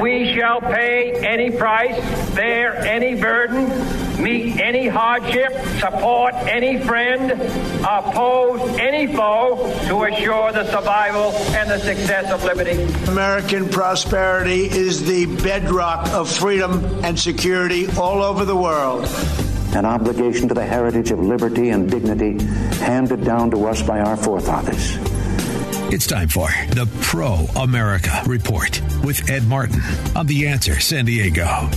We shall pay any price, bear any burden, meet any hardship, support any friend, oppose any foe to assure the survival and the success of liberty. American prosperity is the bedrock of freedom and security all over the world. An obligation to the heritage of liberty and dignity handed down to us by our forefathers. It's time for the Pro America Report with Ed Martin on The Answer San Diego.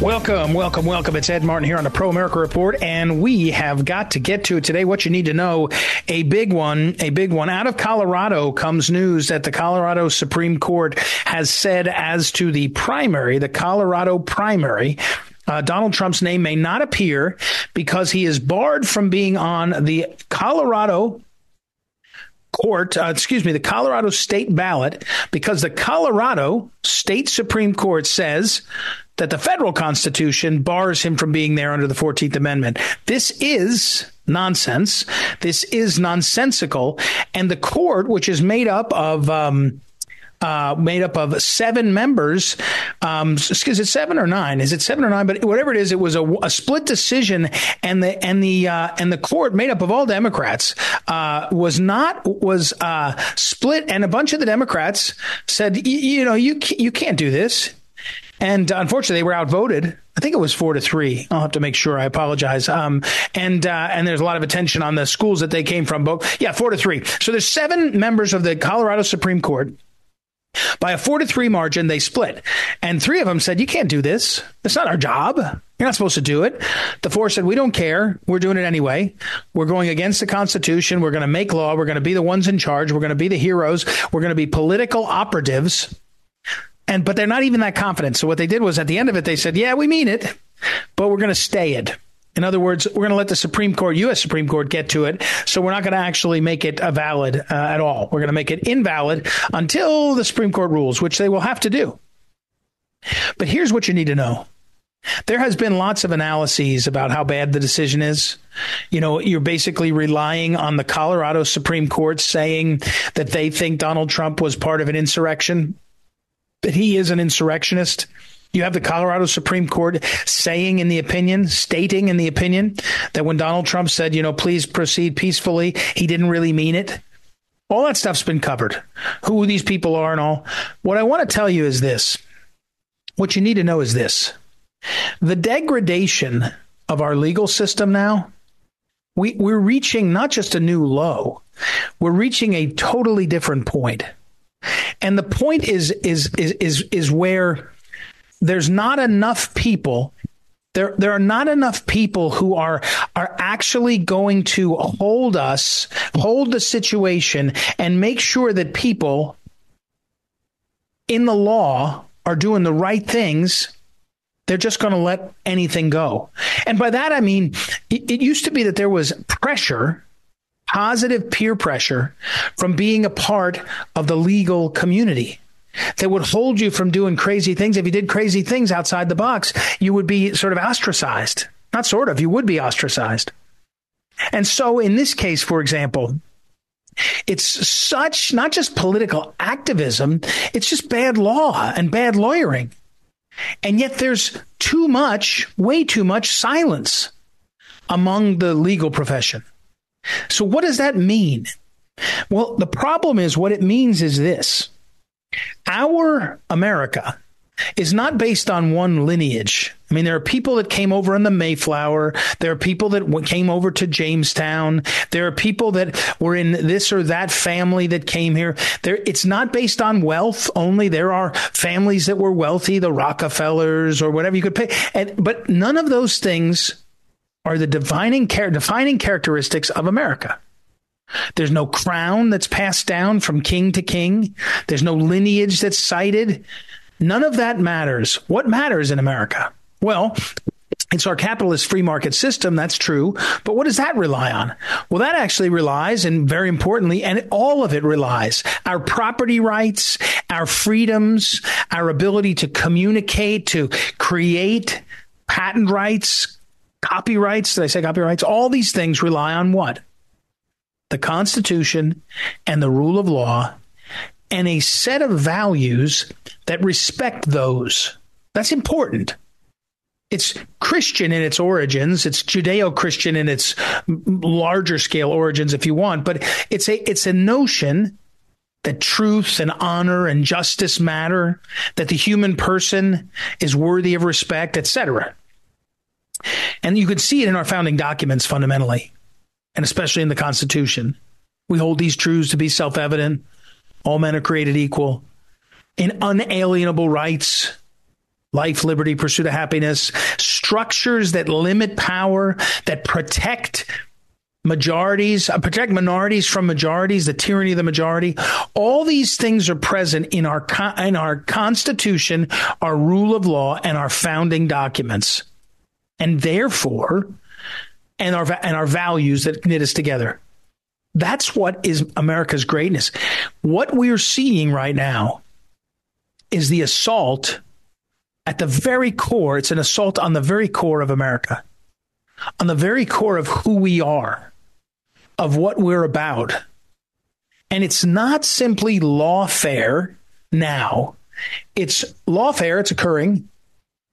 Welcome, welcome, welcome. It's Ed Martin here on the Pro America Report, and we have got to get to today what you need to know. A big one, a big one. Out of Colorado comes news that the Colorado Supreme Court has said as to the primary, the Colorado primary, uh, Donald Trump's name may not appear because he is barred from being on the Colorado court, uh, excuse me, the Colorado state ballot because the Colorado state Supreme Court says that the federal constitution bars him from being there under the 14th Amendment. This is nonsense. This is nonsensical. And the court, which is made up of, um, uh, made up of seven members. Um, is it seven or nine? Is it seven or nine? But whatever it is, it was a, a split decision, and the and the uh, and the court, made up of all Democrats, uh, was not was uh, split, and a bunch of the Democrats said, you know, you you can't do this. And unfortunately, they were outvoted. I think it was four to three. I'll have to make sure. I apologize. Um, and uh, and there's a lot of attention on the schools that they came from. Both, yeah, four to three. So there's seven members of the Colorado Supreme Court by a four to three margin, they split. And three of them said, You can't do this. It's not our job. You're not supposed to do it. The four said, We don't care. We're doing it anyway. We're going against the Constitution. We're going to make law. We're going to be the ones in charge. We're going to be the heroes. We're going to be political operatives. And but they're not even that confident. So what they did was at the end of it, they said, Yeah, we mean it, but we're going to stay it. In other words, we're going to let the Supreme Court, U.S. Supreme Court, get to it. So we're not going to actually make it valid uh, at all. We're going to make it invalid until the Supreme Court rules, which they will have to do. But here's what you need to know. There has been lots of analyses about how bad the decision is. You know, you're basically relying on the Colorado Supreme Court saying that they think Donald Trump was part of an insurrection, that he is an insurrectionist. You have the Colorado Supreme Court saying in the opinion, stating in the opinion, that when Donald Trump said, you know, please proceed peacefully, he didn't really mean it. All that stuff's been covered. Who these people are and all. What I want to tell you is this. What you need to know is this. The degradation of our legal system now, we, we're reaching not just a new low, we're reaching a totally different point. And the point is is is is is where there's not enough people there there are not enough people who are are actually going to hold us hold the situation and make sure that people in the law are doing the right things. They're just going to let anything go. And by that i mean it, it used to be that there was pressure positive peer pressure from being a part of the legal community that would hold you from doing crazy things. If you did crazy things outside the box, you would be sort of ostracized. Not sort of, you would be ostracized. And so in this case, for example, it's such not just political activism, it's just bad law and bad lawyering. And yet there's too much, way too much silence among the legal profession. So what does that mean? Well, the problem is what it means is this our America is not based on one lineage. I mean, there are people that came over in the Mayflower. There are people that came over to Jamestown. There are people that were in this or that family that came here. There, it's not based on wealth only. There are families that were wealthy, the Rockefellers or whatever you could pay. And, but none of those things are the defining, defining characteristics of America. There's no crown that's passed down from king to king. There's no lineage that's cited. None of that matters. What matters in America? Well, it's our capitalist free market system. That's true. But what does that rely on? Well, that actually relies, and very importantly, and all of it relies our property rights, our freedoms, our ability to communicate, to create patent rights, copyrights. Did I say copyrights? All these things rely on what? The Constitution and the rule of law and a set of values that respect those. That's important it's Christian in its origins. It's Judeo-Christian in its larger scale origins, if you want. But it's a it's a notion that truth and honor and justice matter, that the human person is worthy of respect, etc. And you can see it in our founding documents fundamentally, and especially in the Constitution. We hold these truths to be self-evident. All men are created equal in unalienable rights life, liberty, pursuit of happiness, structures that limit power, that protect majorities, uh, protect minorities from majorities, the tyranny of the majority. All these things are present in our in our constitution, our rule of law, and our founding documents, and therefore, and our and our values that knit us together. That's what is America's greatness. What we're seeing right now is the assault at the very core, it's an assault on the very core of America, on the very core of who we are, of what we're about. And it's not simply lawfare now. It's lawfare, it's occurring.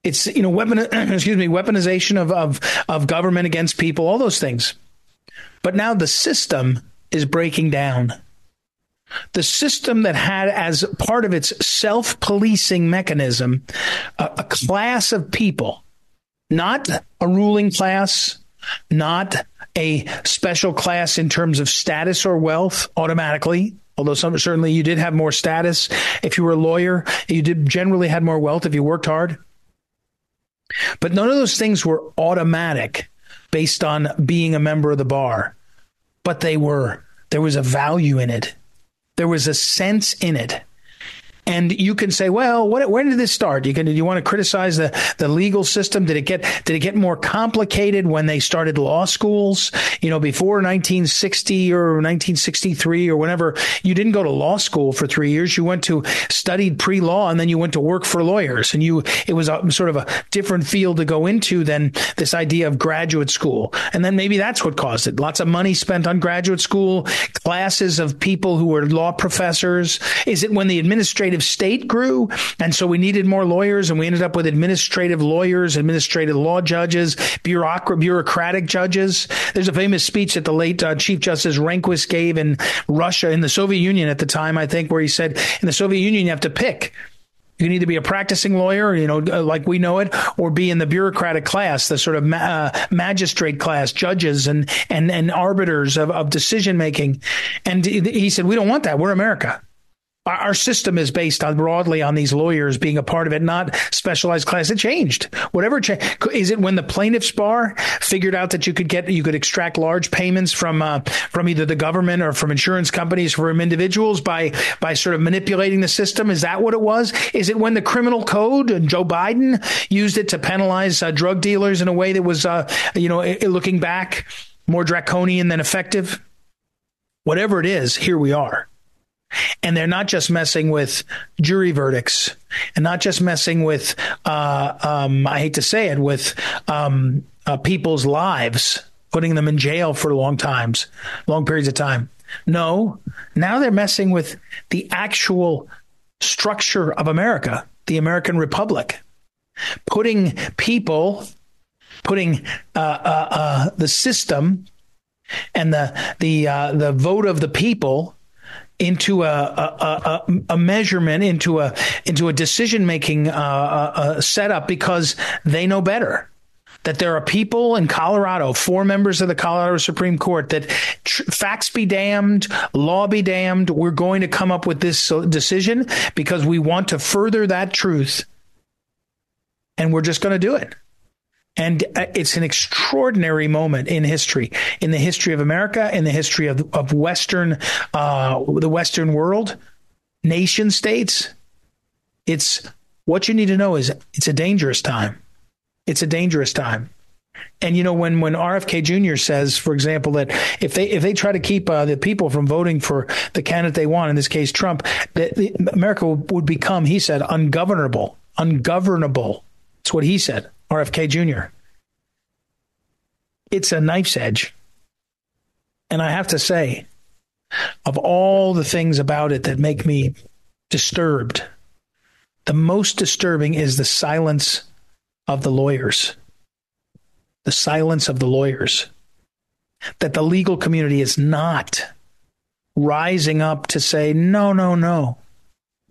It's you know weapon excuse me weaponization of, of of government against people, all those things. But now the system is breaking down the system that had as part of its self policing mechanism a, a, class of people, not a ruling class, not a special class in terms of status or wealth automatically. Although some, certainly you did have more status if you were a lawyer, you did generally had more wealth if you worked hard. But none of those things were automatic based on being a member of the bar. But they were there was a value in it there was a sense in it and you can say, well, what, when did this start? You can, do you want to criticize the, the legal system? Did it get, did it get more complicated when they started law schools? You know, before 1960 or 1963 or whenever you didn't go to law school for three years. You went to studied pre-law and then you went to work for lawyers and you, it was a sort of a different field to go into than this idea of graduate school. And then maybe that's what caused it. Lots of money spent on graduate school, classes of people who were law professors. Is it when the administrative administrative state grew. And so we needed more lawyers and we ended up with administrative lawyers, administrative law judges, bureaucrat, bureaucratic judges. There's a famous speech that the late uh, Chief Justice Rehnquist gave in Russia, in the Soviet Union at the time, I think, where he said, in the Soviet Union, you have to pick. You can either be a practicing lawyer, you know, uh, like we know it, or be in the bureaucratic class, the sort of ma- uh, magistrate class, judges and and and arbiters of, of decision making. And he said, we don't want that. We're America our system is based on broadly on these lawyers being a part of it, not specialized class. It changed. Whatever cha- is it when the plaintiffs bar figured out that you could get you could extract large payments from uh, from either the government or from insurance companies from individuals by by sort of manipulating the system? Is that what it was? Is it when the criminal code and Joe Biden used it to penalize uh, drug dealers in a way that was uh, you know looking back more draconian than effective? Whatever it is, here we are. And they're not just messing with jury verdicts and not just messing with, uh, um, I hate to say it, with um, uh, people's lives, putting them in jail for long times, long periods of time. No, now they're messing with the actual structure of America, the American Republic, putting people, putting uh, uh, uh the system and the the uh, the vote of the people into a, a, a, a, measurement, into a into a decision making uh, uh, setup because they know better. That there are people in Colorado, four members of the Colorado Supreme Court, that tr- facts be damned, law be damned. We're going to come up with this decision because we want to further that truth, and we're just going to do it. And uh, it's an extraordinary moment in history, in the history of America, in the history of, of Western, uh, the Western world, nation states. It's what you need to know is it's a dangerous time. It's a dangerous time. And you know when when RFK Jr. says, for example, that if they if they try to keep uh, the people from voting for the candidate they want, in this case Trump, that America would become, he said, ungovernable, ungovernable. That's what he said. RFK Jr. It's a knife's edge, and I have to say, of all the things about it that make me disturbed, the most disturbing is the silence of the lawyers the silence of the lawyers, that the legal community is not rising up to say, no, no, no,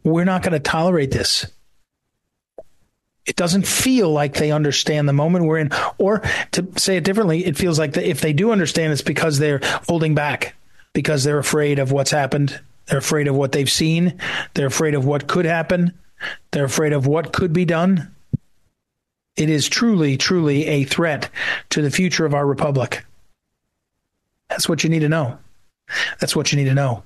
we're not going to tolerate this. It doesn't feel like they understand the moment we're in. Or to say it differently, it feels like if they do understand, it's because they're holding back, because they're afraid of what's happened. They're afraid of what they've seen. They're afraid of what could happen. They're afraid of what could be done. It is truly, truly a threat to the future of our republic. That's what you need to know. That's what you need to know.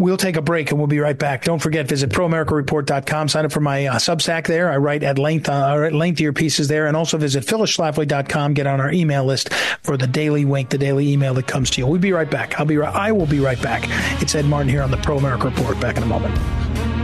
We'll take a break and we'll be right back. Don't forget, visit proamericareport.com. Sign up for my uh, Substack there. I write at length, uh, at lengthier pieces there. And also visit phyllisschlafly.com. Get on our email list for the daily wink, the daily email that comes to you. We'll be right back. I'll be right, I will be right back. It's Ed Martin here on the Pro America Report. Back in a moment.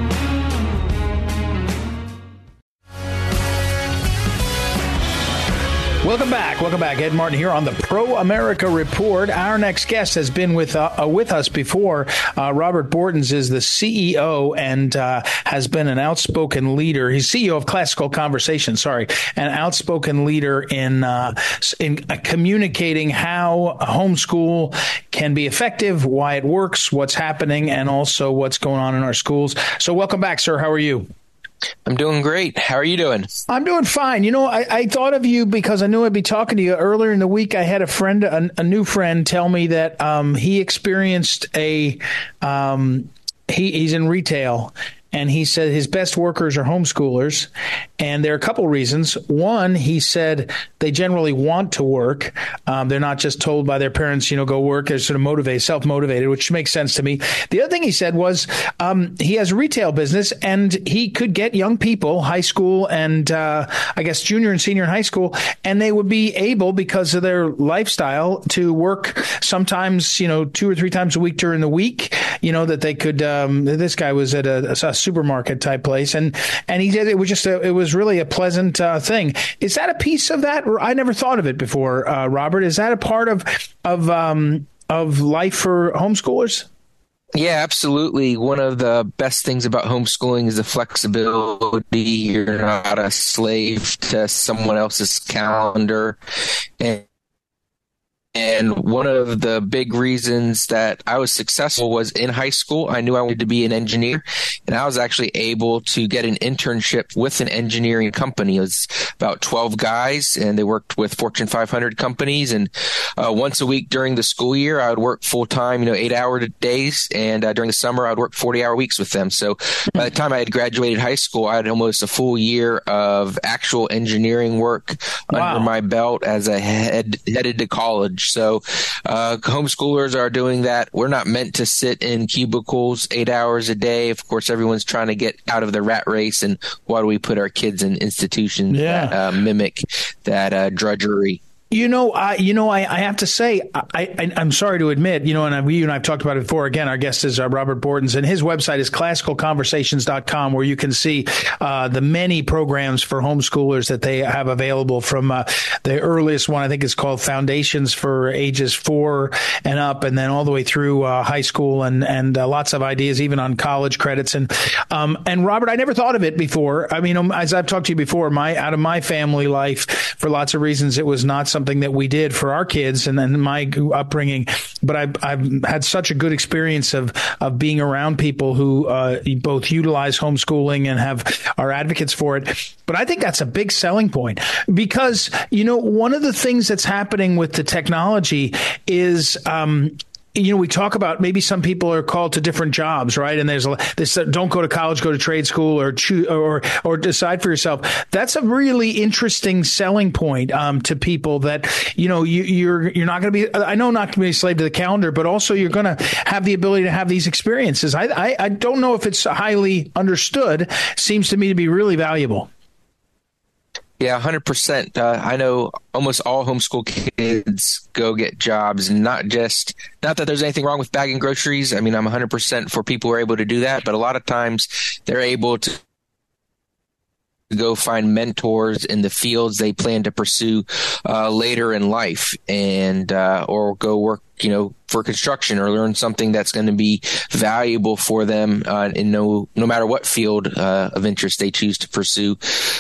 Welcome back. Welcome back. Ed Martin here on the Pro America Report. Our next guest has been with uh, uh, with us before. Uh, Robert Bortins is the CEO and uh, has been an outspoken leader. He's CEO of Classical Conversation. Sorry, an outspoken leader in uh, in uh, communicating how homeschool can be effective, why it works, what's happening, and also what's going on in our schools. So, welcome back, sir. How are you? I'm doing great. How are you doing? I'm doing fine. You know, I, I thought of you because I knew I'd be talking to you earlier in the week. I had a friend, a, a new friend, tell me that um, he experienced a um, he, he's in retail and he said his best workers are homeschoolers. And there are a couple reasons. One, he said they generally want to work. Um, they're not just told by their parents, you know, go work. They're sort of motivated, self motivated, which makes sense to me. The other thing he said was um, he has a retail business and he could get young people, high school and uh, I guess junior and senior in high school, and they would be able, because of their lifestyle, to work sometimes, you know, two or three times a week during the week. You know, that they could. Um, this guy was at a, a supermarket type place, and and he did it was just a, it was really a pleasant uh, thing. Is that a piece of that? I never thought of it before, uh, Robert. Is that a part of of um, of life for homeschoolers? Yeah, absolutely. One of the best things about homeschooling is the flexibility. You're not a slave to someone else's calendar. And and one of the big reasons that I was successful was in high school, I knew I wanted to be an engineer and I was actually able to get an internship with an engineering company. It was about 12 guys and they worked with Fortune 500 companies. And uh, once a week during the school year, I would work full time, you know, eight hour days. And uh, during the summer, I would work 40 hour weeks with them. So by the time I had graduated high school, I had almost a full year of actual engineering work wow. under my belt as I head, headed to college. So uh, homeschoolers are doing that. We're not meant to sit in cubicles eight hours a day. Of course, everyone's trying to get out of the rat race. And why do we put our kids in institutions yeah. that uh, mimic that uh, drudgery? You know, I you know, I, I have to say, I, I am sorry to admit, you know, and we you and I've talked about it before. Again, our guest is uh, Robert Bortins, and his website is classicalconversations.com, where you can see uh, the many programs for homeschoolers that they have available. From uh, the earliest one, I think is called Foundations for ages four and up, and then all the way through uh, high school, and and uh, lots of ideas even on college credits. And um, and Robert, I never thought of it before. I mean, um, as I've talked to you before, my out of my family life, for lots of reasons, it was not something something that we did for our kids and then my upbringing. But I've, I've had such a good experience of, of being around people who uh, both utilize homeschooling and have are advocates for it. But I think that's a big selling point because, you know, one of the things that's happening with the technology is, um, you know, we talk about maybe some people are called to different jobs, right? And there's a, this uh, don't go to college, go to trade school, or choose or or decide for yourself. That's a really interesting selling point um, to people that you know you, you're you're not going to be. I know not to be a slave to the calendar, but also you're going to have the ability to have these experiences. I, I I don't know if it's highly understood. Seems to me to be really valuable. Yeah, hundred uh, percent. I know almost all homeschool kids go get jobs, not just not that there's anything wrong with bagging groceries. I mean, I'm hundred percent for people who are able to do that, but a lot of times they're able to go find mentors in the fields they plan to pursue uh, later in life, and uh, or go work, you know, for construction or learn something that's going to be valuable for them uh, in no no matter what field uh, of interest they choose to pursue.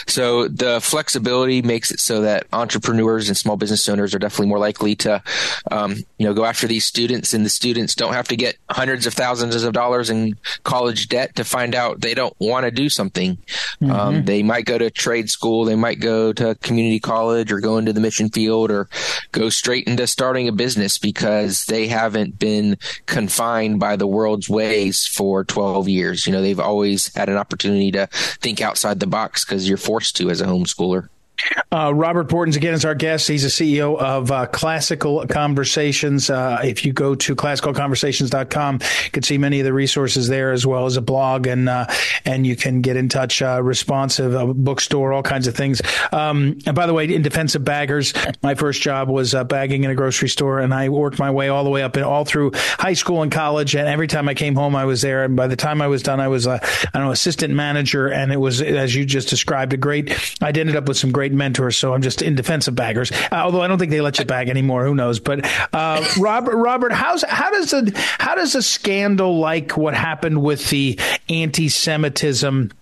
So the flexibility makes it so that entrepreneurs and small business owners are definitely more likely to um, you know go after these students, and the students don't have to get hundreds of thousands of dollars in college debt to find out they don't want to do something. Mm-hmm. Um, they might go to trade school, they might go to community college, or go into the mission field, or go straight into starting a business because they have haven't been confined by the world's ways for 12 years. You know, they've always had an opportunity to think outside the box because you're forced to as a homeschooler. Uh, Robert Bortins again is our guest. He's a CEO of uh, Classical Conversations. Uh, if you go to classicalconversations.com, you can see many of the resources there as well as a blog and uh, and you can get in touch, uh, responsive, a bookstore, all kinds of things. Um, and by the way, in defense of baggers, my first job was uh, bagging in a grocery store and I worked my way all the way up and all through high school and college. And every time I came home, I was there. And by the time I was done, I was, I don't know, assistant manager. And it was, as you just described, a great, I ended up with some great mentors. So I'm just in defense of baggers. Uh, although I don't think they let you bag anymore. Who knows? But uh, Robert, Robert, how's how does a how does a scandal like what happened with the anti-Semitism?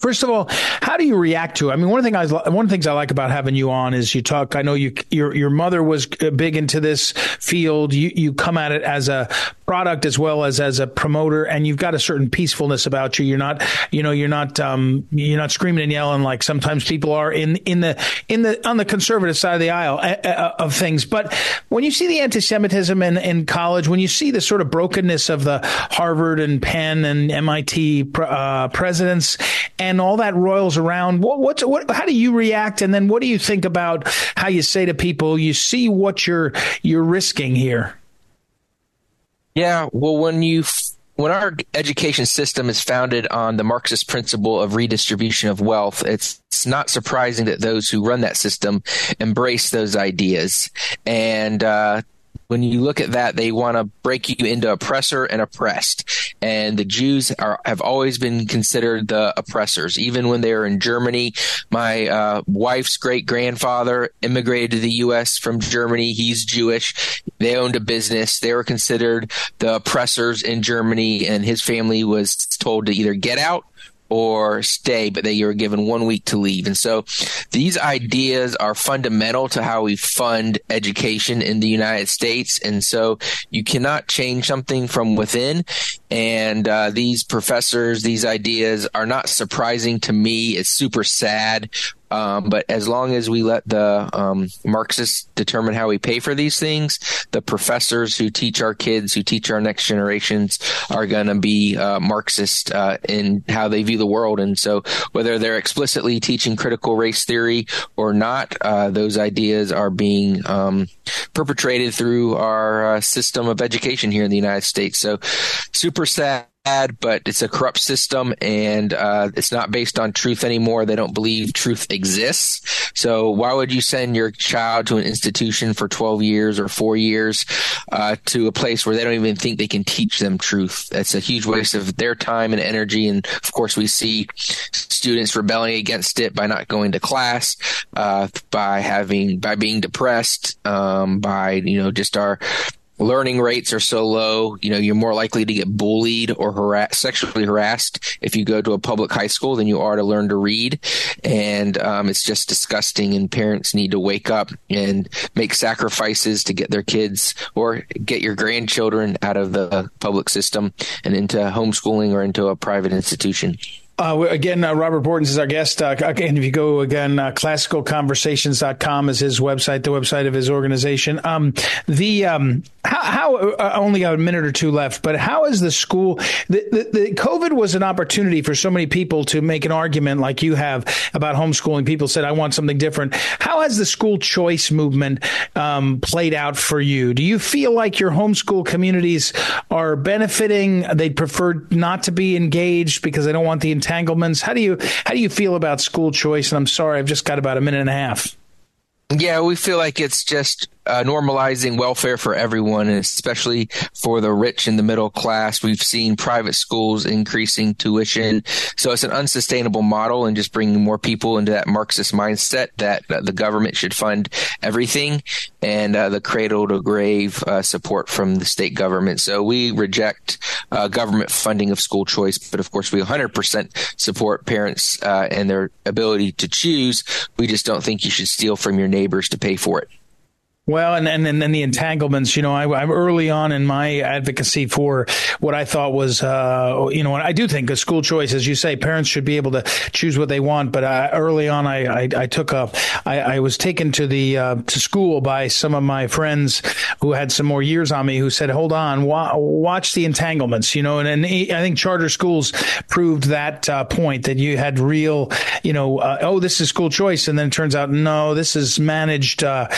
First of all, how do you react to it? I mean, one of the things I one of the things I like about having you on is you talk. I know you your your mother was big into this field. You you come at it as a product as well as as a promoter, and you've got a certain peacefulness about you. You're not you know you're not um, you're not screaming and yelling like sometimes people are in in the in the on the conservative side of the aisle uh, uh, of things. But when you see the anti-Semitism in, in college, when you see the sort of brokenness of the Harvard and Penn and MIT uh, presidents. And and all that roils around. What, what's what? How do you react? And then what do you think about how you say to people, you see what you're you're risking here? Yeah, well, when you when our education system is founded on the Marxist principle of redistribution of wealth, it's, it's, not surprising that those who run that system embrace those ideas. And uh, when you look at that, they want to break you into oppressor and oppressed. And the Jews are, have always been considered the oppressors. Even when they were in Germany, my uh, wife's great grandfather immigrated to the U.S. from Germany. He's Jewish. They owned a business. They were considered the oppressors in Germany, and his family was told to either get out or stay, but that you're given one week to leave. And so these ideas are fundamental to how we fund education in the United States. And so you cannot change something from within. And uh, these professors, these ideas are not surprising to me. It's super sad um, but as long as we let the um, Marxists determine how we pay for these things, the professors who teach our kids, who teach our next generations, are going to be uh, Marxist uh, in how they view the world. And so, whether they're explicitly teaching critical race theory or not, uh, those ideas are being um, perpetrated through our uh, system of education here in the United States. So, super sad bad, but it's a corrupt system and uh, it's not based on truth anymore. They don't believe truth exists. So why would you send your child to an institution for 12 years or four years uh, to a place where they don't even think they can teach them truth? That's a huge waste of their time and energy. And of course, we see students rebelling against it by not going to class, uh, by having, by being depressed, um, by, you know, just our learning rates are so low, you know, you're more likely to get bullied or harass, sexually harassed if you go to a public high school than you are to learn to read. And um, it's just disgusting. And parents need to wake up and make sacrifices to get their kids or get your grandchildren out of the public system and into homeschooling or into a private institution. Uh, again, uh, Robert Bortins is our guest. Uh, again, if you go again, uh, classicalconversations.com is his website, the website of his organization. Um, the um, how, how uh, only a minute or two left, but how is the school? The, the, the, COVID was an opportunity for so many people to make an argument like you have about homeschooling. People said, "I want something different." How has the school choice movement um, played out for you? Do you feel like your homeschool communities are benefiting? They prefer not to be engaged because they don't want the entanglements. How do you how do you feel about school choice? And I'm sorry, I've just got about a minute and a half. Yeah, we feel like it's just uh, normalizing welfare for everyone, and especially for the rich and the middle class. We've seen private schools increasing tuition, so it's an unsustainable model, and just bringing more people into that Marxist mindset that uh, the government should fund everything and uh, the cradle to grave uh, support from the state government. So we reject uh, government funding of school choice, but of course we 100% support parents uh, and their ability to choose. We just don't think you should steal from your neighbors to pay for it. Well, and, and then the entanglements. You know, I, am early on in my advocacy for what I thought was, uh, you know, I do think a school choice, as you say, parents should be able to choose what they want. But uh, early on, I, I, I took a, I, I was taken to the uh, to school by some of my friends who had some more years on me, who said, "Hold on, wa- watch the entanglements." You know, and, and I think charter schools proved that uh, point that you had real, you know, uh, oh, this is school choice, and then it turns out no, this is managed, uh,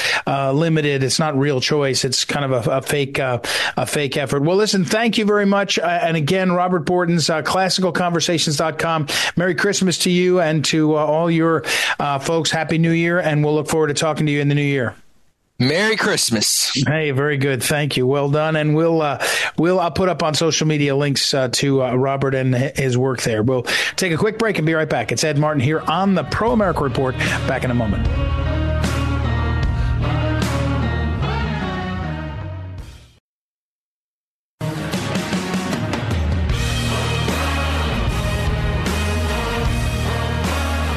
limited limited. It's not real choice. It's kind of a, a fake uh, a fake effort. Well, listen, thank you very much. Uh, and again, Robert Bortins, uh, classicalconversations.com. Merry Christmas to you and to uh, all your uh, folks. Happy New Year, and we'll look forward to talking to you in the new year. Merry Christmas. Hey, very good. Thank you. Well done. And we'll uh, we'll I'll put up on social media links uh, to uh, Robert and his work there. We'll take a quick break and be right back. It's Ed Martin here on the Pro America Report. Back in a moment.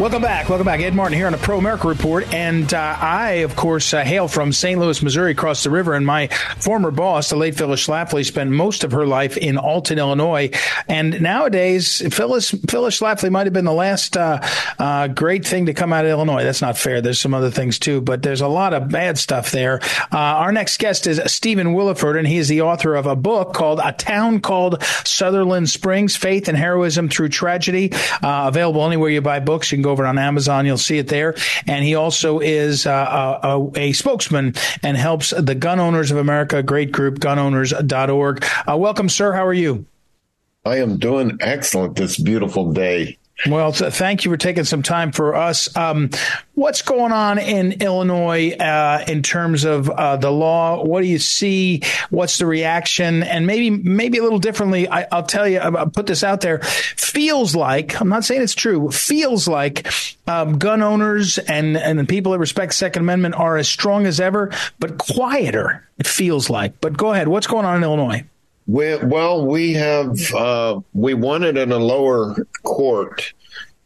Welcome back. Welcome back. Ed Martin here on the Pro America Report. And uh, I, of course, uh, hail from St. Louis, Missouri, across the river. And my former boss, the late Phyllis Schlafly, spent most of her life in Alton, Illinois. And nowadays, Phyllis, Phyllis Schlafly might have been the last uh, uh, great thing to come out of Illinois. That's not fair. There's some other things, too. But there's a lot of bad stuff there. Uh, our next guest is Stephen Willeford, and he is the author of a book called A Town Called Sutherland Springs Faith and Heroism Through Tragedy. Uh, available anywhere you buy books. You can go over on Amazon. You'll see it there. And he also is uh, a, a, spokesman and helps the Gun Owners of America, great group, gunowners.org. Uh, welcome, sir. How are you? I am doing excellent this beautiful day. Well, thank you for taking some time for us. Um, what's going on in Illinois uh, in terms of uh, the law? What do you see? What's the reaction? And maybe, maybe a little differently. I, will tell you. I'll put this out there. Feels like I'm not saying it's true. Feels like um, gun owners and and the people that respect Second Amendment are as strong as ever, but quieter. It feels like. But go ahead. What's going on in Illinois? We, well, we have uh, we it in a lower court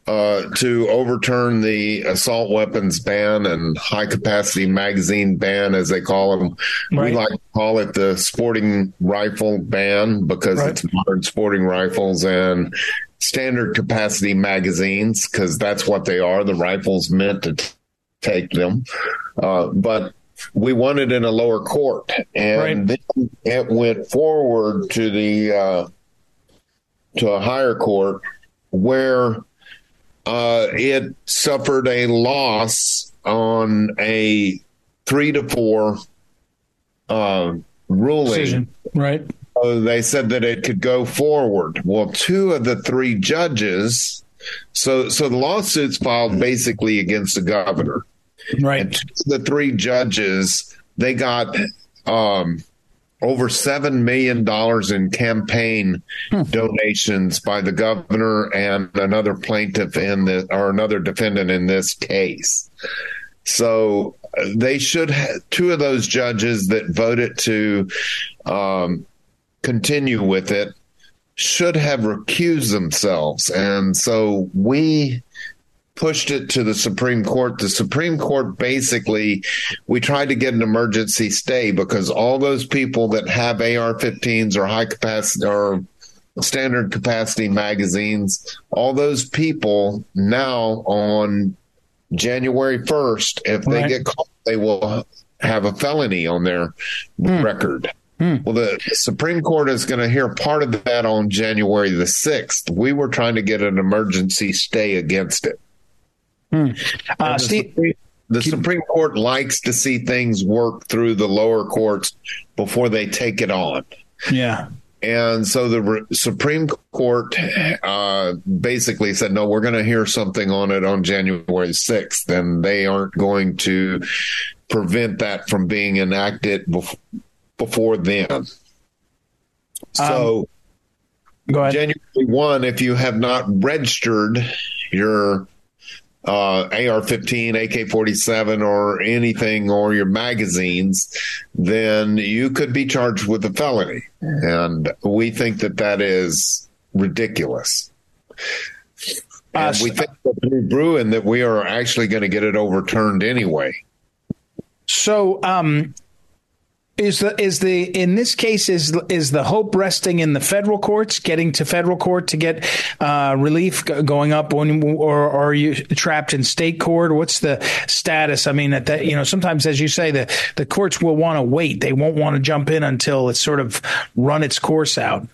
uh, to overturn the assault weapons ban and high capacity magazine ban, as they call them. Right. We like to call it the sporting rifle ban because right. it's modern sporting rifles and standard capacity magazines because that's what they are. The rifles meant to t- take them, uh, but we won it in a lower court, and right. then it went forward to the uh, to a higher court where uh, it suffered a loss on a three to four uh, ruling. Decision. Right. Uh, they said that it could go forward. Well, two of the three judges. So, so the lawsuits filed basically against the governor. Right. The three judges, they got um, over seven million dollars in campaign hmm. donations by the governor and another plaintiff in the or another defendant in this case. So they should have two of those judges that voted to um, continue with it should have recused themselves, and so we pushed it to the Supreme Court. The Supreme Court basically, we tried to get an emergency stay because all those people that have AR 15s or high capacity or standard capacity magazines, all those people now on January 1st, if they Right. get caught, they will have a felony on their Hmm. record. Well, the Supreme Court is going to hear part of that on January the 6th. We were trying to get an emergency stay against it. Uh, And the Steve, Supreme, the Supreme Court likes to see things work through the lower courts before they take it on. yeah. And so the Re- Supreme Court uh, basically said, no, we're going to hear something on it on January 6th, and they aren't going to prevent that from being enacted bef- before then. So, Go ahead. January 1, if you have not registered your uh, AR 15, AK 47, or anything, or your magazines, then you could be charged with a felony. And we think that that is ridiculous. Uh, And we think that Bruen that we are actually going to get it overturned anyway. So, um, is the is the in this case is is the hope resting in the federal courts, getting to federal court to get uh, relief going up, when, or, or are you trapped in state court? What's the status? I mean, that, you know, sometimes as you say, the the courts will want to wait; they won't want to jump in until it's sort of run its course out.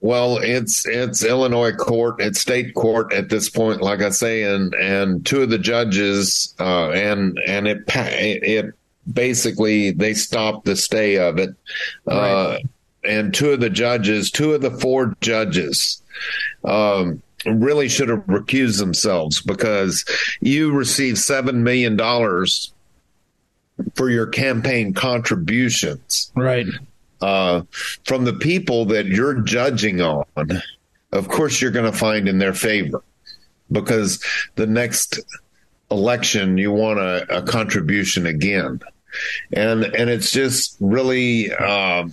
Well, it's it's Illinois court, it's state court at this point, like I say, and and two of the judges, uh, and and it it basically they stopped the stay of it, uh, and two of the judges, two of the four judges, um, really should have recused themselves because you received seven million dollars for your campaign contributions. Right. uh, from the people that you're judging on, of course you're going to find in their favor because the next election you want a, a contribution again, and and it's just really uh,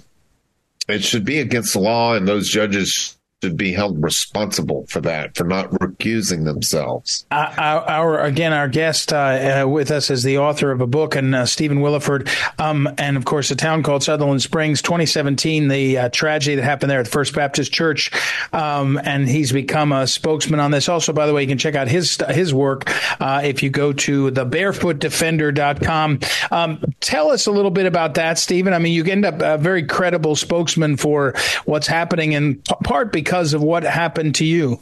it should be against the law, and those judges should be held responsible for that for not recusing themselves. Uh, our, our again, our guest uh, uh, with us is the author of a book, and uh, Stephen Willeford, um, and of course, a town called Sutherland Springs, 2017, the uh, tragedy that happened there at First Baptist Church, um, and he's become a spokesman on this. Also, by the way, you can check out his his work if you go to thebarefootdefender.com. Um, tell us a little bit about that, Stephen. I mean, you end up a very credible spokesman for what's happening, in p- part because of what happened to you.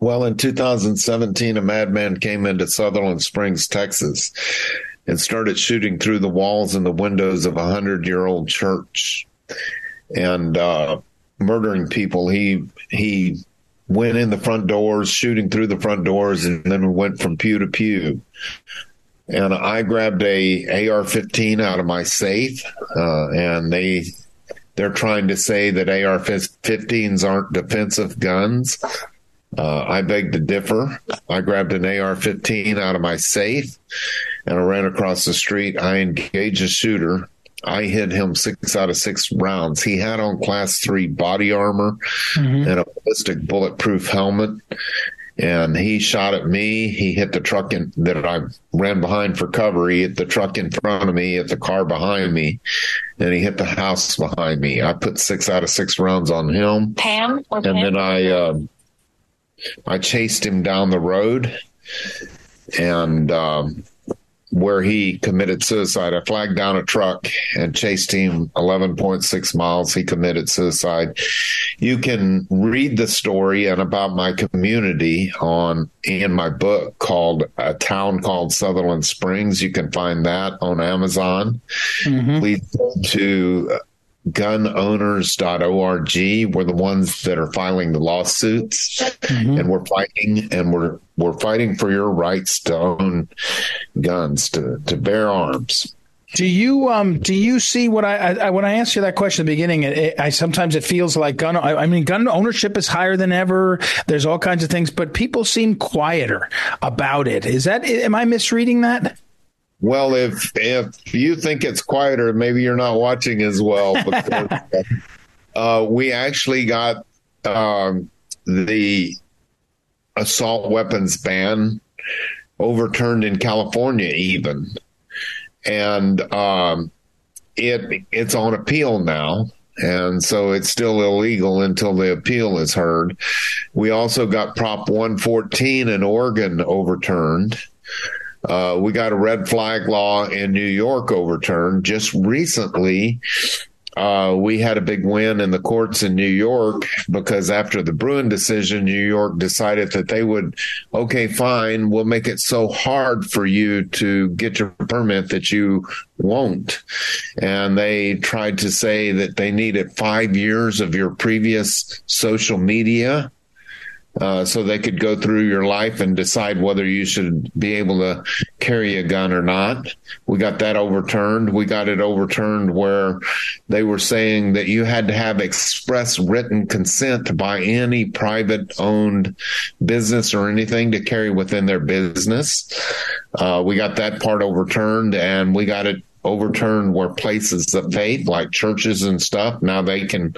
Well, in 2017, a madman came into Sutherland Springs, Texas, and started shooting through the walls and the windows of a hundred year old church and uh, murdering people. He he went in the front doors, shooting through the front doors, and then went from pew to pew. And I grabbed a AR-15 out of my safe, uh, and they they're trying to say that AR-15s aren't defensive guns. Uh, I beg to differ. I grabbed an AR 15 out of my safe and I ran across the street. I engaged a shooter. I hit him six out of six rounds. He had on class three body armor and a ballistic bulletproof helmet. And he shot at me. He hit the truck in, that I ran behind for cover. He hit the truck in front of me, hit the car behind me, and he hit the house behind me. I put six out of six rounds on him. Pam or and Pam? then I uh, I chased him down the road, and um, where he committed suicide, I flagged down a truck and chased him 11.6 miles. He committed suicide. You can read the story and about my community on in my book called A Town Called Sutherland Springs. You can find that on Amazon. Mm-hmm. Please go to gunowners.org. We're the ones that are filing the lawsuits and we're fighting and we're we're fighting for your rights to own guns, to, to bear arms. Do you um do you see what I, I when I asked you that question at the beginning? It, it, I sometimes it feels like gun. I, I mean, gun ownership is higher than ever. There's all kinds of things, but people seem quieter about it. Is that? Am I misreading that? Well, if if you think it's quieter, maybe you're not watching as well. Because, uh, we actually got um, the assault weapons ban overturned in California, even, and um, it it's on appeal now. And so it's still illegal until the appeal is heard. We also got Prop 114 in Oregon overturned. Uh, we got a red flag law in New York overturned just recently. Uh, we had a big win in the courts in New York because after the Bruen decision, New York decided that they would, okay, fine, we'll make it so hard for you to get your permit that you won't. And they tried to say that they needed five years of your previous social media uh, so they could go through your life and decide whether you should be able to carry a gun or not. We got that overturned. We got it overturned where they were saying that you had to have express written consent by any private owned business or anything to carry within their business. Uh, we got that part overturned and we got it overturned where places of faith like churches and stuff. Now they can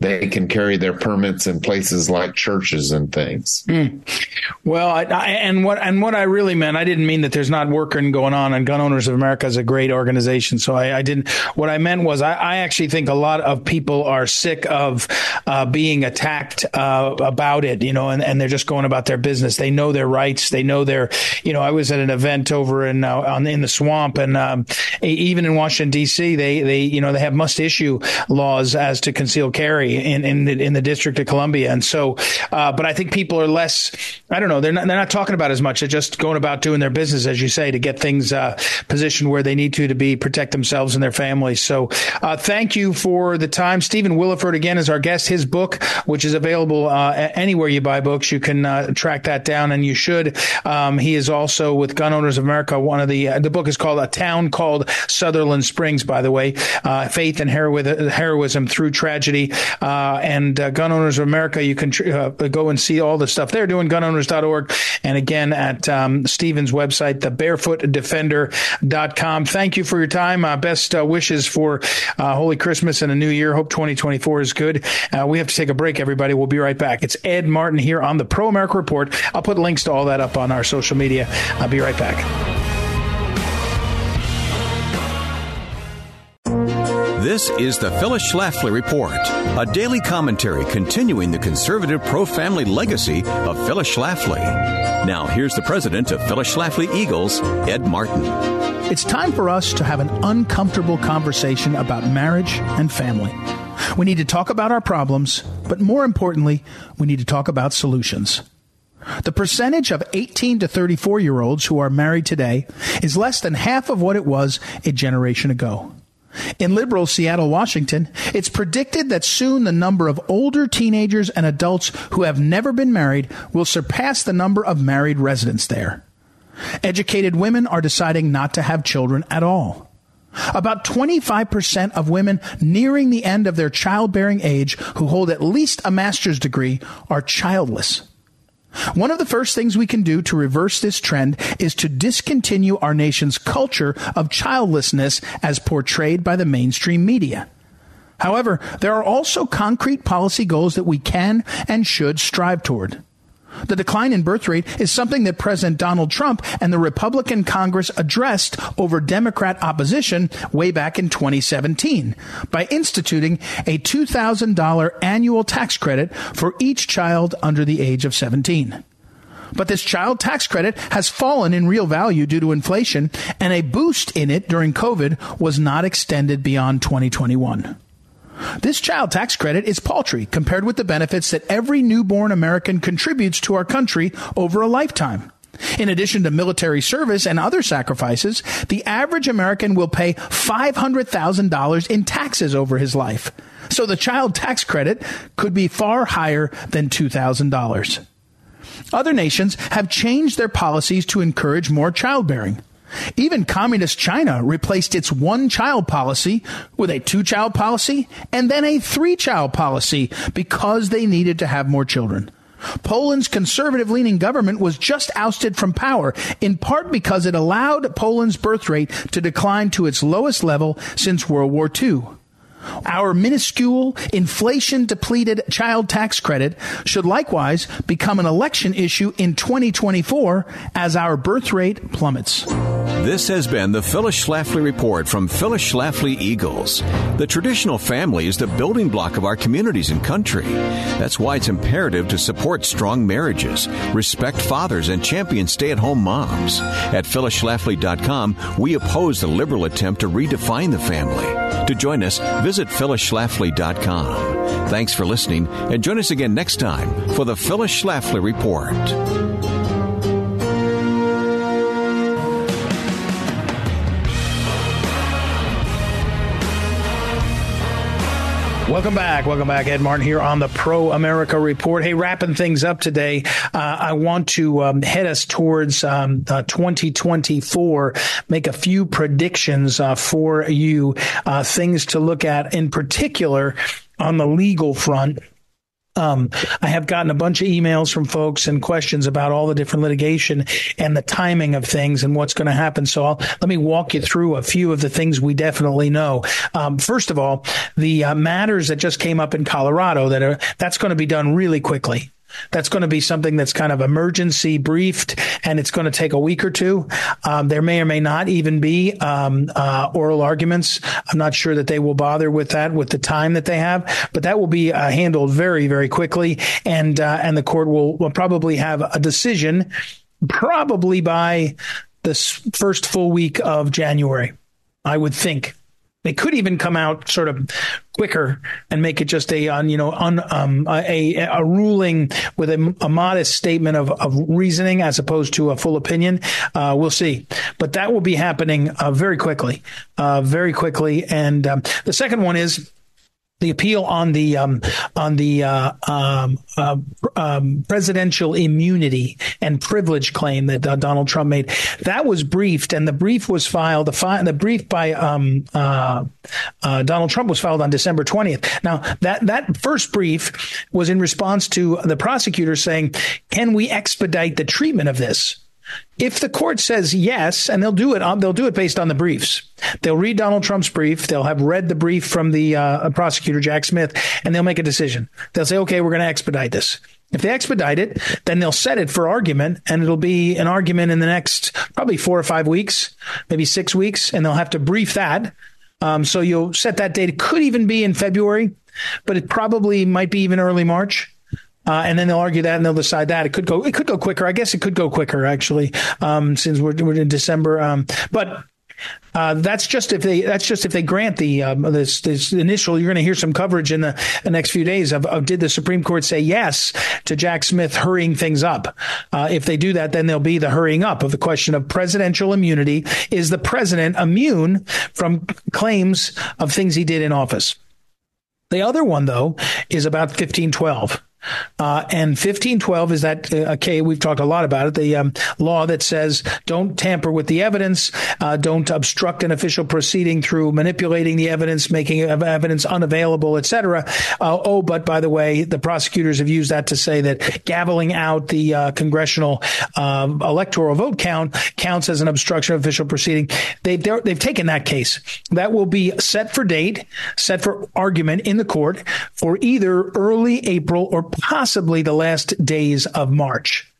they can carry their permits in places like churches and things. Mm. well I, I, and what and what i really meant i didn't mean that there's not working going on and gun owners of america is a great organization so i, I didn't what i meant was I, actually think a lot of people are sick of uh, being attacked uh, about it you know and, and they're just going about their business. They know their rights. They know their you know i was at an event over in uh, on in the swamp and um, even in Washington D.C., they they you know they have must issue laws as to concealed carry in in the, in the District of Columbia, and so, uh, but I think people are less. I don't know. They're not they're not talking about as much. They're just going about doing their business, as you say, to get things uh, positioned where they need to to be protect themselves and their families. So, uh, thank you for the time, Stephen Willeford. Again, is our guest. His book, which is available uh, anywhere you buy books, you can uh, track that down, and you should. Um, he is also with Gun Owners of America. One of the uh, the book is called A Town Called Sutherland Springs, by the way. Uh, faith and heroism through tragedy. Uh, and uh, Gun Owners of America, you can tr- uh, go and see all the stuff they're doing, gunowners.org. And again, at um, Stephen's website, thebarefootdefender.com. Thank you for your time. Uh, best uh, wishes for Holy Christmas and a new year. Hope 2024 is good. we have to take a break, everybody. We'll be right back. It's Ed Martin here on the Pro America Report. I'll put links to all that up on our social media. I'll be right back. This is the Phyllis Schlafly Report, a daily commentary continuing the conservative pro family legacy of Phyllis Schlafly. Now, here's the president of Phyllis Schlafly Eagles, Ed Martin. It's time for us to have an uncomfortable conversation about marriage and family. We need to talk about our problems, but more importantly, we need to talk about solutions. The percentage of 18 to 34 year olds who are married today is less than half of what it was a generation ago. In liberal Seattle, Washington, it's predicted that soon the number of older teenagers and adults who have never been married will surpass the number of married residents there. Educated women are deciding not to have children at all. About 25% of women nearing the end of their childbearing age who hold at least a master's degree are childless. One of the first things we can do to reverse this trend is to discontinue our nation's culture of childlessness as portrayed by the mainstream media. However, there are also concrete policy goals that we can and should strive toward. The decline in birth rate is something that President Donald Trump and the Republican Congress addressed over Democrat opposition way back in 2017 by instituting a $2,000 annual tax credit for each child under the age of 17. But this child tax credit has fallen in real value due to inflation, and a boost in it during COVID was not extended beyond 2021. This child tax credit is paltry compared with the benefits that every newborn American contributes to our country over a lifetime. In addition to military service and other sacrifices, the average American will pay $500,000 in taxes over his life. So the child tax credit could be far higher than $2,000. Other nations have changed their policies to encourage more childbearing. Even communist China replaced its one child policy with a two child policy and then a three child policy because they needed to have more children. Poland's conservative leaning government was just ousted from power, in part because it allowed Poland's birth rate to decline to its lowest level since World War II. Our minuscule, inflation depleted child tax credit should likewise become an election issue in 2024 as our birth rate plummets. This has been the Phyllis Schlafly Report from Phyllis Schlafly Eagles. The traditional family is the building block of our communities and country. That's why it's imperative to support strong marriages, respect fathers, and champion stay at home moms. At phyllisschlafly.com, we oppose the liberal attempt to redefine the family. To join us, visit phyllisschlafly.com. Thanks for listening, and join us again next time for the Phyllis Schlafly Report. Welcome back. Welcome back. Ed Martin here on the Pro America Report. Hey, wrapping things up today, uh, I want to um, head us towards um, uh, 2024, make a few predictions uh, for you, uh, things to look at in particular on the legal front. Um, I have gotten a bunch of emails from folks and questions about all the different litigation and the timing of things and what's going to happen. So I'll, let me walk you through a few of the things we definitely know. Um, first of all, the uh, matters that just came up in Colorado that are that's going to be done really quickly. That's going to be something that's kind of emergency briefed, and it's going to take a week or two. Um, there may or may not even be um, uh, oral arguments. I'm not sure that they will bother with that with the time that they have, but that will be uh, handled very, very quickly, and uh, and the court will, will probably have a decision probably by the first full week of January. I would think. They could even come out sort of quicker and make it just a you know um, a a ruling with a, a modest statement of, of, reasoning as opposed to a full opinion. Uh, we'll see, but that will be happening uh, very quickly, uh, very quickly. And um, the second one is the appeal on the um, on the uh, um, uh, um, presidential immunity and privilege claim that uh, Donald Trump made. That was briefed and the brief was filed the, fi- the brief by um, uh, uh, Donald Trump was filed on December 20th now that that first brief was in response to the prosecutor saying can we expedite the treatment of this if the court says yes, and they'll do it, um, they'll do it based on the briefs. They'll read Donald Trump's brief. They'll have read the brief from the uh, prosecutor Jack Smith, and they'll make a decision. They'll say, "Okay, we're going to expedite this." If they expedite it, then they'll set it for argument, and it'll be an argument in the next probably four or five weeks, maybe six weeks, and they'll have to brief that. Um, so you'll set that date. It could even be in February, but it probably might be even early March. Uh, and then they'll argue that and they'll decide that it could go it could go quicker. I guess it could go quicker actually, um, since we're, we're in December. Um, but uh, that's just if they that's just if they grant the um, this this initial. You're going to hear some coverage in the, the next few days of, of, did the Supreme Court say yes to Jack Smith hurrying things up? Uh, if they do that, then there'll be the hurrying up of the question of presidential immunity. Is the president immune from claims of things he did in office? The other one, though, is about 1512. Uh, and 1512 is that, uh, okay, we've talked a lot about it, the um, law that says don't tamper with the evidence, uh, don't obstruct an official proceeding through manipulating the evidence, making evidence unavailable, etc. Uh, oh, but by the way, the prosecutors have used that to say that gaveling out the uh, congressional um, electoral vote count counts as an obstruction of official proceeding. They've, they've taken that case. That will be set for date, set for argument in the court for either early April or possibly the last days of March.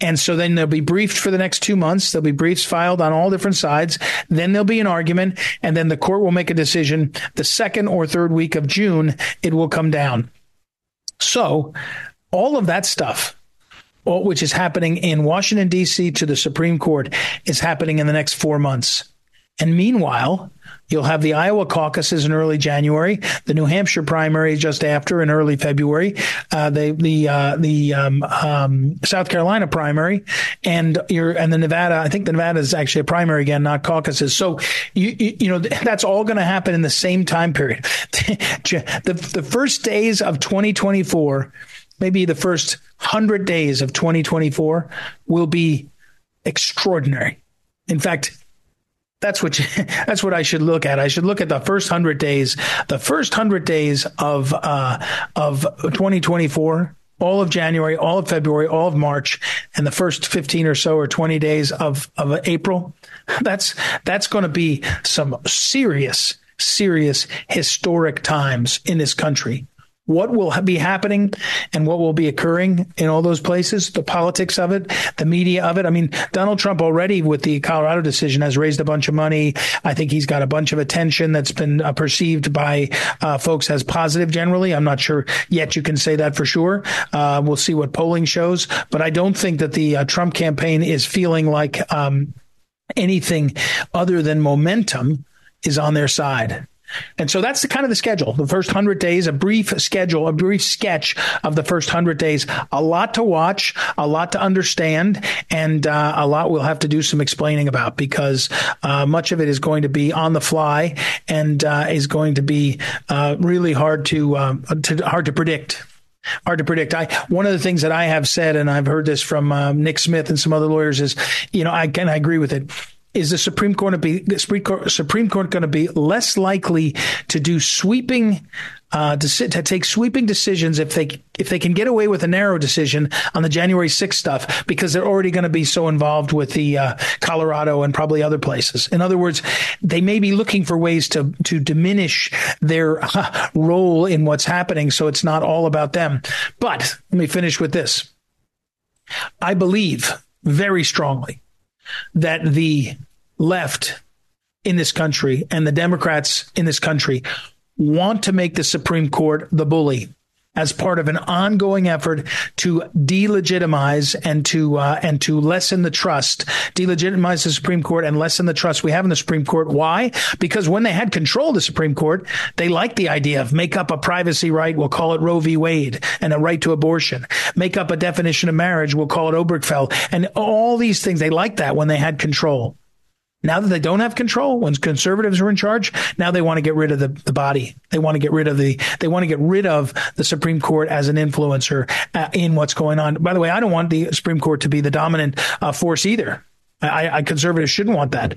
And so then they'll be briefed for the next two months. There'll be briefs filed on all different sides. Then there'll be an argument, and then the court will make a decision. The second or third week of June, it will come down. So all of that stuff, all, which is happening in Washington, D.C. to the Supreme Court, is happening in the next four months. And meanwhile, You'll have the Iowa caucuses in early January, the New Hampshire primary just after in early February, uh, the the uh, the um, um, South Carolina primary, and your and the Nevada. I think the Nevada is actually a primary again, not caucuses. So you you, you know that's all going to happen in the same time period. the the first days of 2024, maybe the first hundred days of 2024 will be extraordinary. In fact, that's what you, that's what I should look at. I should look at the first hundred days, the first hundred days of uh, of 2024, all of January, all of February, all of March, and the first 15 or so or 20 days of of April. That's that's going to be some serious, serious historic times in this country what will be happening and what will be occurring in all those places, the politics of it, the media of it. I mean, Donald Trump already with the Colorado decision has raised a bunch of money. I think he's got a bunch of attention that's been uh, perceived by uh, folks as positive generally. I'm not sure yet you can say that for sure. Uh, we'll see what polling shows, but I don't think that the uh, Trump campaign is feeling like um, anything other than momentum is on their side. And so that's the kind of the schedule. The first 100 days, a brief schedule, a brief sketch of the first 100 days. A lot to watch, a lot to understand, and uh, a lot we'll have to do some explaining about because uh, much of it is going to be on the fly and uh, is going to be uh, really hard to, um, to hard to predict hard to predict. I one of the things that I have said, and I've heard this from um, Nick Smith and some other lawyers, is you know I can I agree with it is the Supreme Court to be Supreme Court going to be less likely to do sweeping uh, to, sit, to take sweeping decisions if they if they can get away with a narrow decision on the January 6th stuff because they're already going to be so involved with the uh, Colorado and probably other places. In other words, they may be looking for ways to to diminish their uh, role in what's happening, so it's not all about them. But let me finish with this. I believe very strongly that the left in this country and the Democrats in this country want to make the Supreme Court the bully as part of an ongoing effort to delegitimize and to uh, and to lessen the trust, delegitimize the Supreme Court and lessen the trust we have in the Supreme Court. Why? Because when they had control of the Supreme Court, they liked the idea of make up a privacy right, we'll call it Roe v. Wade, and a right to abortion. Make up a definition of marriage, we'll call it Obergefell, and all these things. They liked that when they had control. Now that they don't have control, when conservatives are in charge, now they want to get rid of the, the body. They want to get rid of the, they want to get rid of the Supreme Court as an influencer uh, in what's going on. By the way, I don't want the Supreme Court to be the dominant uh, force either. I, I, conservatives shouldn't want that.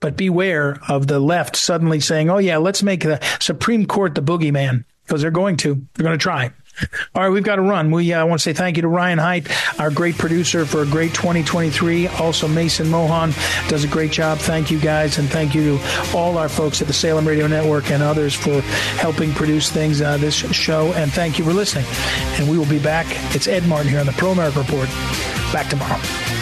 But beware of the left suddenly saying, oh yeah, let's make the Supreme Court the boogeyman because they're going to, they're going to try. All right, we've got to run. We uh, want to say thank you to Ryan Height, our great producer for a great 2023. Also, Mason Mohan does a great job. Thank you guys, and thank you to all our folks at the Salem Radio Network and others for helping produce things uh, this show. And thank you for listening. And we will be back. It's Ed Martin here on the Pro America Report. Back tomorrow.